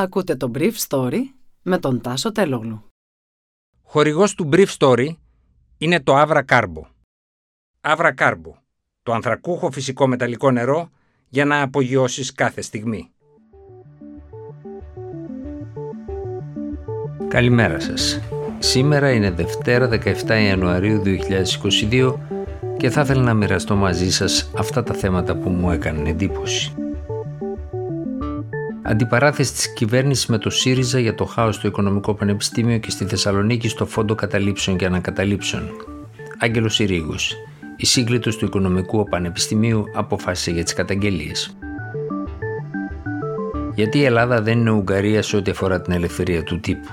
Ακούτε το Brief Story με τον Τάσο Τελόγλου. Χορηγός του Brief Story είναι το Avra Carbo. Avra Carbo, το ανθρακούχο φυσικό μεταλλικό νερό για να απογειώσεις κάθε στιγμή. Καλημέρα σας. Σήμερα είναι Δευτέρα 17 Ιανουαρίου 2022 και θα ήθελα να μοιραστώ μαζί σας αυτά τα θέματα που μου έκαναν εντύπωση. Αντιπαράθεση της κυβέρνησης με το ΣΥΡΙΖΑ για το χάος στο Οικονομικό Πανεπιστήμιο και στη Θεσσαλονίκη στο Φόντο Καταλήψεων και Ανακαταλήψεων. Άγγελος Συρίγος, η σύγκλιτο του Οικονομικού Πανεπιστημίου, αποφάσισε για τις καταγγελίες. Γιατί η Ελλάδα δεν είναι Ουγγαρία σε ό,τι αφορά την ελευθερία του τύπου.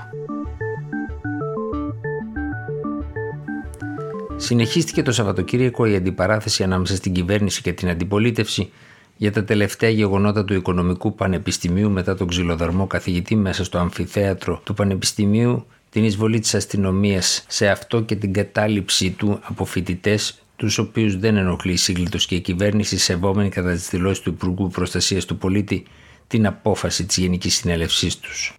Συνεχίστηκε το Σαββατοκύριακο η αντιπαράθεση ανάμεσα στην κυβέρνηση και την αντιπολίτευση για τα τελευταία γεγονότα του Οικονομικού Πανεπιστημίου μετά τον ξυλοδαρμό καθηγητή μέσα στο αμφιθέατρο του Πανεπιστημίου, την εισβολή της αστυνομίας σε αυτό και την κατάληψή του από φοιτητές, τους οποίους δεν ενοχλεί η σύγκλιτος και η κυβέρνηση σεβόμενη κατά τις δηλώσεις του Υπουργού Προστασίας του Πολίτη την απόφαση της Γενικής Συνέλευσής τους.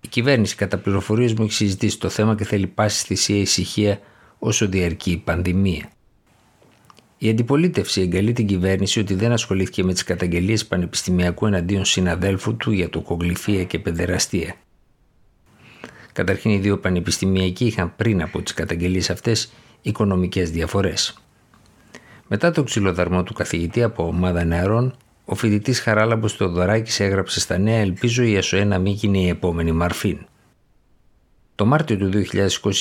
Η κυβέρνηση κατά πληροφορίες μου έχει συζητήσει το θέμα και θέλει πάση θυσία ησυχία όσο διαρκεί η πανδημία. Η αντιπολίτευση εγκαλεί την κυβέρνηση ότι δεν ασχολήθηκε με τις καταγγελίες πανεπιστημιακού εναντίον συναδέλφου του για το κογλυφία και παιδεραστία. Καταρχήν, οι δύο πανεπιστημιακοί είχαν πριν από τις καταγγελίες αυτές οικονομικές διαφορές. Μετά το ξυλοδαρμό του καθηγητή από ομάδα νεαρών, ο φοιτητής Χαράλαμπος Θεοδωράκης έγραψε στα νέα: Ελπίζω η ΕΣΟΕ να μην γίνει η επόμενη Μαρφίν. Το Μάρτιο του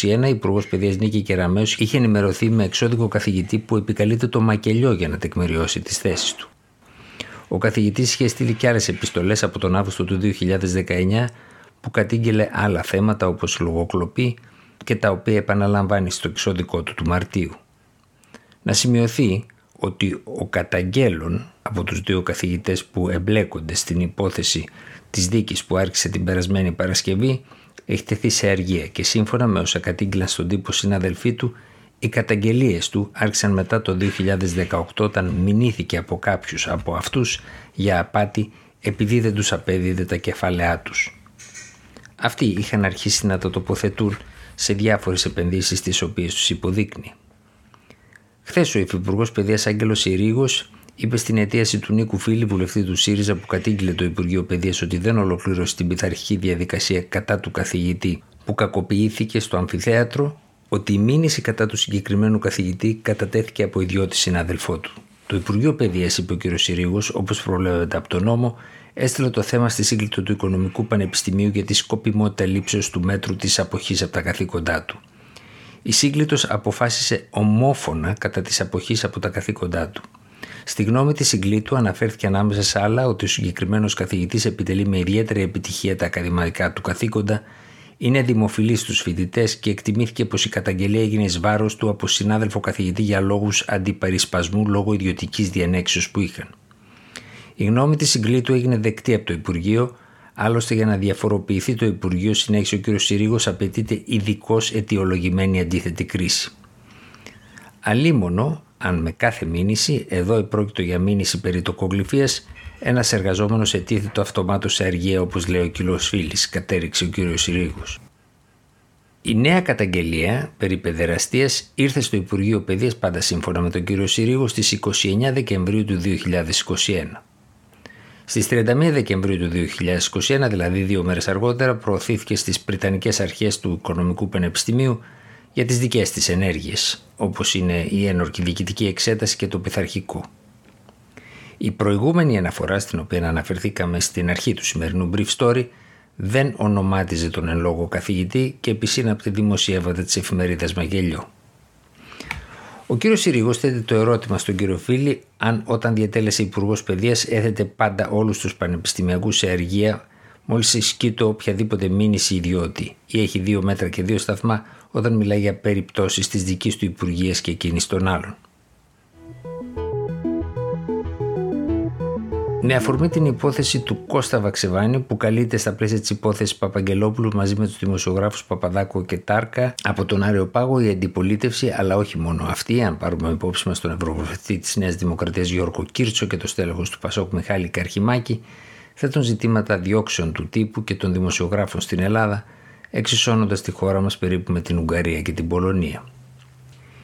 2021, η Υπουργός Παιδείας Νίκη Κεραμέο είχε ενημερωθεί με εξώδικο καθηγητή που επικαλείται το μακελιό για να τεκμηριώσει τις θέσεις του. Ο καθηγητής είχε στείλει και άλλες επιστολές από τον Αύγουστο του 2019 που κατήγγελε άλλα θέματα όπως λογοκλοπή και τα οποία επαναλαμβάνει στο εξώδικό του του Μαρτίου. Να σημειωθεί ότι ο καταγγέλων από τους δύο καθηγητές που εμπλέκονται στην υπόθεση της δίκης που άρχισε την περασμένη Παρασκευή έχει τεθεί σε αργία και σύμφωνα με όσα κατήγγυλαν στον τύπο συναδελφοί του, οι καταγγελίες του άρχισαν μετά το 2018 όταν μηνύθηκε από κάποιους από αυτούς για απάτη επειδή δεν τους απέδιδε τα κεφάλαιά τους. Αυτοί είχαν αρχίσει να το τοποθετούν σε διάφορες επενδύσεις τις οποίες τους υποδείκνει. Χθες ο Υφυπουργός Παιδείας Άγγελος Συρίγο είπε στην αιτίαση του Νίκου Φίλη, βουλευτή του ΣΥΡΙΖΑ, που κατήγγειλε το Υπουργείο Παιδείας ότι δεν ολοκλήρωσε την πειθαρχική διαδικασία κατά του καθηγητή που κακοποιήθηκε στο αμφιθέατρο, ότι η μήνυση κατά του συγκεκριμένου καθηγητή κατατέθηκε από ιδιώτη συνάδελφό του. Το Υπουργείο Παιδείας, είπε ο κ. Συρίγος, όπως προβλέπεται από τον νόμο, έστειλε το θέμα στη σύγκλιτο του Οικονομικού Πανεπιστημίου για τη σκοπιμότητα λήψεως του μέτρου της αποχής από τα καθήκοντά του. Η σύγκλιτο αποφάσισε ομόφωνα κατά της αποχής από τα καθήκοντά του. Στη γνώμη της συγκλήτου αναφέρθηκε ανάμεσα σε άλλα ότι ο συγκεκριμένος καθηγητής επιτελεί με ιδιαίτερη επιτυχία τα ακαδημαϊκά του καθήκοντα, είναι δημοφιλής στους φοιτητές και εκτιμήθηκε πως η καταγγελία έγινε εις βάρος του από συνάδελφο καθηγητή για λόγους αντιπαρισπασμού λόγω ιδιωτικής διανέξεω που είχαν. Η γνώμη της συγκλήτου έγινε δεκτή από το Υπουργείο, άλλωστε για να διαφοροποιηθεί το Υπουργείο, συνέχισε ο κ. Συρίγος, απαιτείται ειδικώ αιτιολογημένη αντίθετη κρίση. Αλίμονο, αν με κάθε μήνυση, εδώ επρόκειτο για μήνυση περί τοκογλυφίας, ένας εργαζόμενος ετίθετο αυτομάτως σε αργία, όπως λέει ο κ. Φίλης, κατέριξε ο κ. Συρίγο. Η νέα καταγγελία περί παιδεραστίας ήρθε στο Υπουργείο Παιδείας πάντα σύμφωνα με τον κύριο Συρίγο στις 29 Δεκεμβρίου του 2021. Στις 31 Δεκεμβρίου του 2021, δηλαδή δύο μέρες αργότερα, προωθήθηκε στις Πριτανικές Αρχές του Οικονομικού Πανεπιστημίου για τις δικές της ενέργειες, όπως είναι η ένορκη διοικητική εξέταση και το πειθαρχικό. Η προηγούμενη αναφορά στην οποία αναφερθήκαμε στην αρχή του σημερινού brief story δεν ονομάτιζε τον εν λόγω καθηγητή και επισύναπτε δημοσιεύματα της εφημερίδας Μαγελιό. Ο κύριος Συρίγο θέτει το ερώτημα στον κύριο Φίλη αν όταν διατέλεσε υπουργός Παιδείας έθετε πάντα όλους τους πανεπιστημιακούς σε αργία μόλις το οποιαδήποτε μήνυση ιδιώτη ή έχει δύο μέτρα και δύο σταθμά όταν μιλάει για περιπτώσεις της δικής του Υπουργείας και εκείνης των άλλων. Με αφορμή την υπόθεση του Κώστα Βαξεβάνη που καλείται στα πλαίσια της υπόθεσης Παπαγγελόπουλου μαζί με τους δημοσιογράφους Παπαδάκο και Τάρκα από τον Άριο Πάγο η αντιπολίτευση, αλλά όχι μόνο αυτή, αν πάρουμε υπόψη μας τον Ευρωβουλευτή της Νέας Δημοκρατίας Γιώργο Κίρτσο και το στέλεχος του Πασόκ Μιχάλη Καρχημάκη, θέτουν ζητήματα διώξεων του τύπου και των δημοσιογράφων στην Ελλάδα, εξισώνοντας τη χώρα μας περίπου με την Ουγγαρία και την Πολωνία.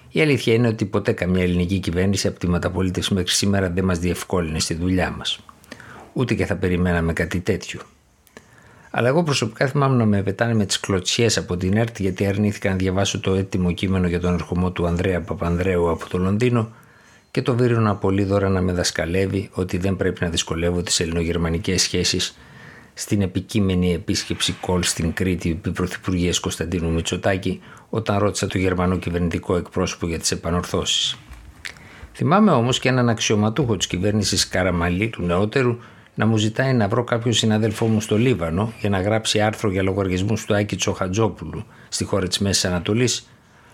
Η αλήθεια είναι ότι ποτέ καμιά ελληνική κυβέρνηση από τη μεταπολίτευση μέχρι σήμερα δεν μας διευκόλυνε στη δουλειά μας. Ούτε και θα περιμέναμε κάτι τέτοιο. Αλλά εγώ προσωπικά θυμάμαι να με πετάνε με τις κλωτσιές από την ΕΡΤ γιατί αρνήθηκα να διαβάσω το έτοιμο κείμενο για τον ερχομό του Ανδρέα Παπανδρέου από το Λονδίνο και το Βύριον Απολύδωρα να με δασκαλεύει ότι δεν πρέπει να δυσκολεύω τις ελληνογερμανικές σχέσεις στην επικείμενη επίσκεψη κολ στην Κρήτη του Πρωθυπουργίας Κωνσταντίνου Μητσοτάκη όταν ρώτησα το γερμανό κυβερνητικό εκπρόσωπο για τις επανορθώσεις. Θυμάμαι όμως και έναν αξιωματούχο της κυβέρνησης Καραμαλή του νεότερου να μου ζητάει να βρω κάποιον συναδέλφό μου στο Λίβανο για να γράψει άρθρο για λογαριασμούς του Άκη Τσοχατζόπουλου στη χώρα της Μέσης Ανατολής,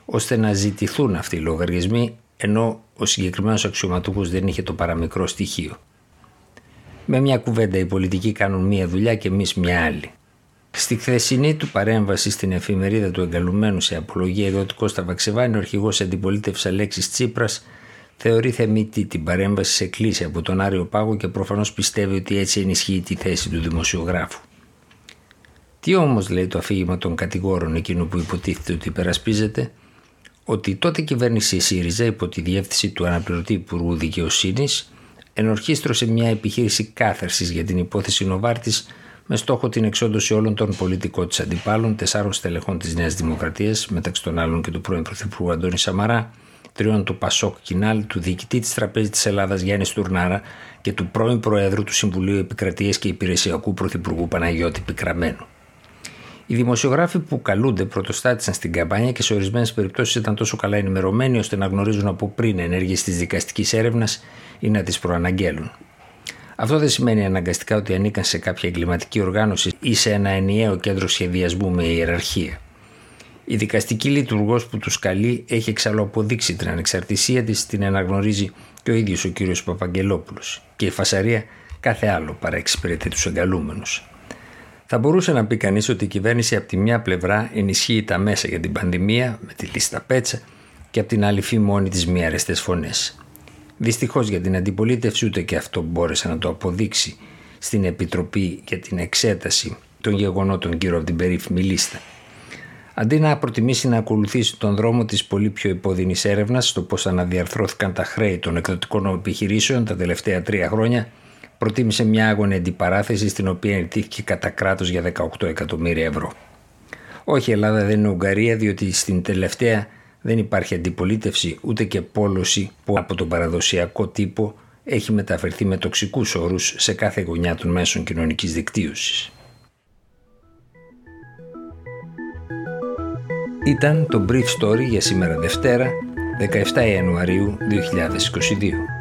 ώστε να ζητηθούν αυτοί οι λογαριασμοί, ενώ ο συγκεκριμένος αξιωματούχος δεν είχε το παραμικρό στοιχείο. Με μια κουβέντα οι πολιτικοί κάνουν μία δουλειά και εμείς μια άλλη. Στη χθεσινή του παρέμβαση στην εφημερίδα του εγκαλουμένου σε απολογία ότι Κώστα Βαξεβάνη, ο αρχηγός αντιπολίτευσης Αλέξης Τσίπρας, θεωρεί θεμητή την παρέμβαση σε κλίση από τον Άριο Πάγο και προφανώς πιστεύει ότι έτσι ενισχύει τη θέση του δημοσιογράφου. Τι όμως λέει το αφήγημα των κατηγόρων εκείνου που υποτίθεται ότι υπερασπίζεται, ότι τότε η κυβέρνηση ΣΥΡΙΖΑ υπό τη διεύθυνση του αναπληρωτή Υπουργού Δικαιοσύνης ενορχίστρωσε μια επιχείρηση κάθαρσης για την υπόθεση Νοβάρτης με στόχο την εξόντωση όλων των πολιτικών της αντιπάλων, τεσσάρων στελεχών της Νέας Δημοκρατίας, μεταξύ των άλλων και του πρώην Πρωθυπουργού Αντώνη Σαμαρά, τριών του Πασόκ Κινάλ, του διοικητή της Τραπέζης της Ελλάδας Γιάννης Τουρνάρα και του πρώην Προέδρου του Συμβουλίου Επικρατείας και Υπηρεσιακού Πρωθυπουργού Παναγιώτη Πικραμένου. Οι δημοσιογράφοι που καλούνται πρωτοστάτησαν στην καμπάνια και σε ορισμένες περιπτώσεις ήταν τόσο καλά ενημερωμένοι ώστε να γνωρίζουν από πριν ενέργειες της δικαστικής έρευνας ή να τις προαναγγέλουν. Αυτό δεν σημαίνει αναγκαστικά ότι ανήκαν σε κάποια εγκληματική οργάνωση ή σε ένα ενιαίο κέντρο σχεδιασμού με ιεραρχία. Η δικαστική λειτουργός που τους καλεί έχει εξάλλου αποδείξει την ανεξαρτησία της, την αναγνωρίζει και ο ίδιος ο κύριος Παπαγγελόπουλος. Και η φασαρία κάθε άλλο παρά εξυπηρετεί τους εγκαλούμενους. Θα μπορούσε να πει κανείς ότι η κυβέρνηση από τη μια πλευρά ενισχύει τα μέσα για την πανδημία με τη λίστα πέτσα και από την άλλη φημώνει τις μη αρεστές φωνές. Δυστυχώς για την αντιπολίτευση ούτε και αυτό μπόρεσε να το αποδείξει στην Επιτροπή για την εξέταση των γεγονότων γύρω από την περίφημη λίστα. Αντί να προτιμήσει να ακολουθήσει τον δρόμο της πολύ πιο υπόδεινη έρευνας στο πώς αναδιαρθρώθηκαν τα χρέη των εκδοτικών επιχειρήσεων τα τελευταία τρία χρόνια, προτίμησε μια άγωνη αντιπαράθεση στην οποία ενητήθηκε κατά κράτος για 18 εκατομμύρια ευρώ. Όχι, η Ελλάδα δεν είναι Ουγγαρία, διότι στην τελευταία δεν υπάρχει αντιπολίτευση ούτε και πόλωση που από τον παραδοσιακό τύπο έχει μεταφερθεί με τοξικούς όρους σε κάθε γωνιά των μέσων κοινωνικής δικτύωσης. Ήταν το Brief Story για σήμερα Δευτέρα, 17 Ιανουαρίου 2022.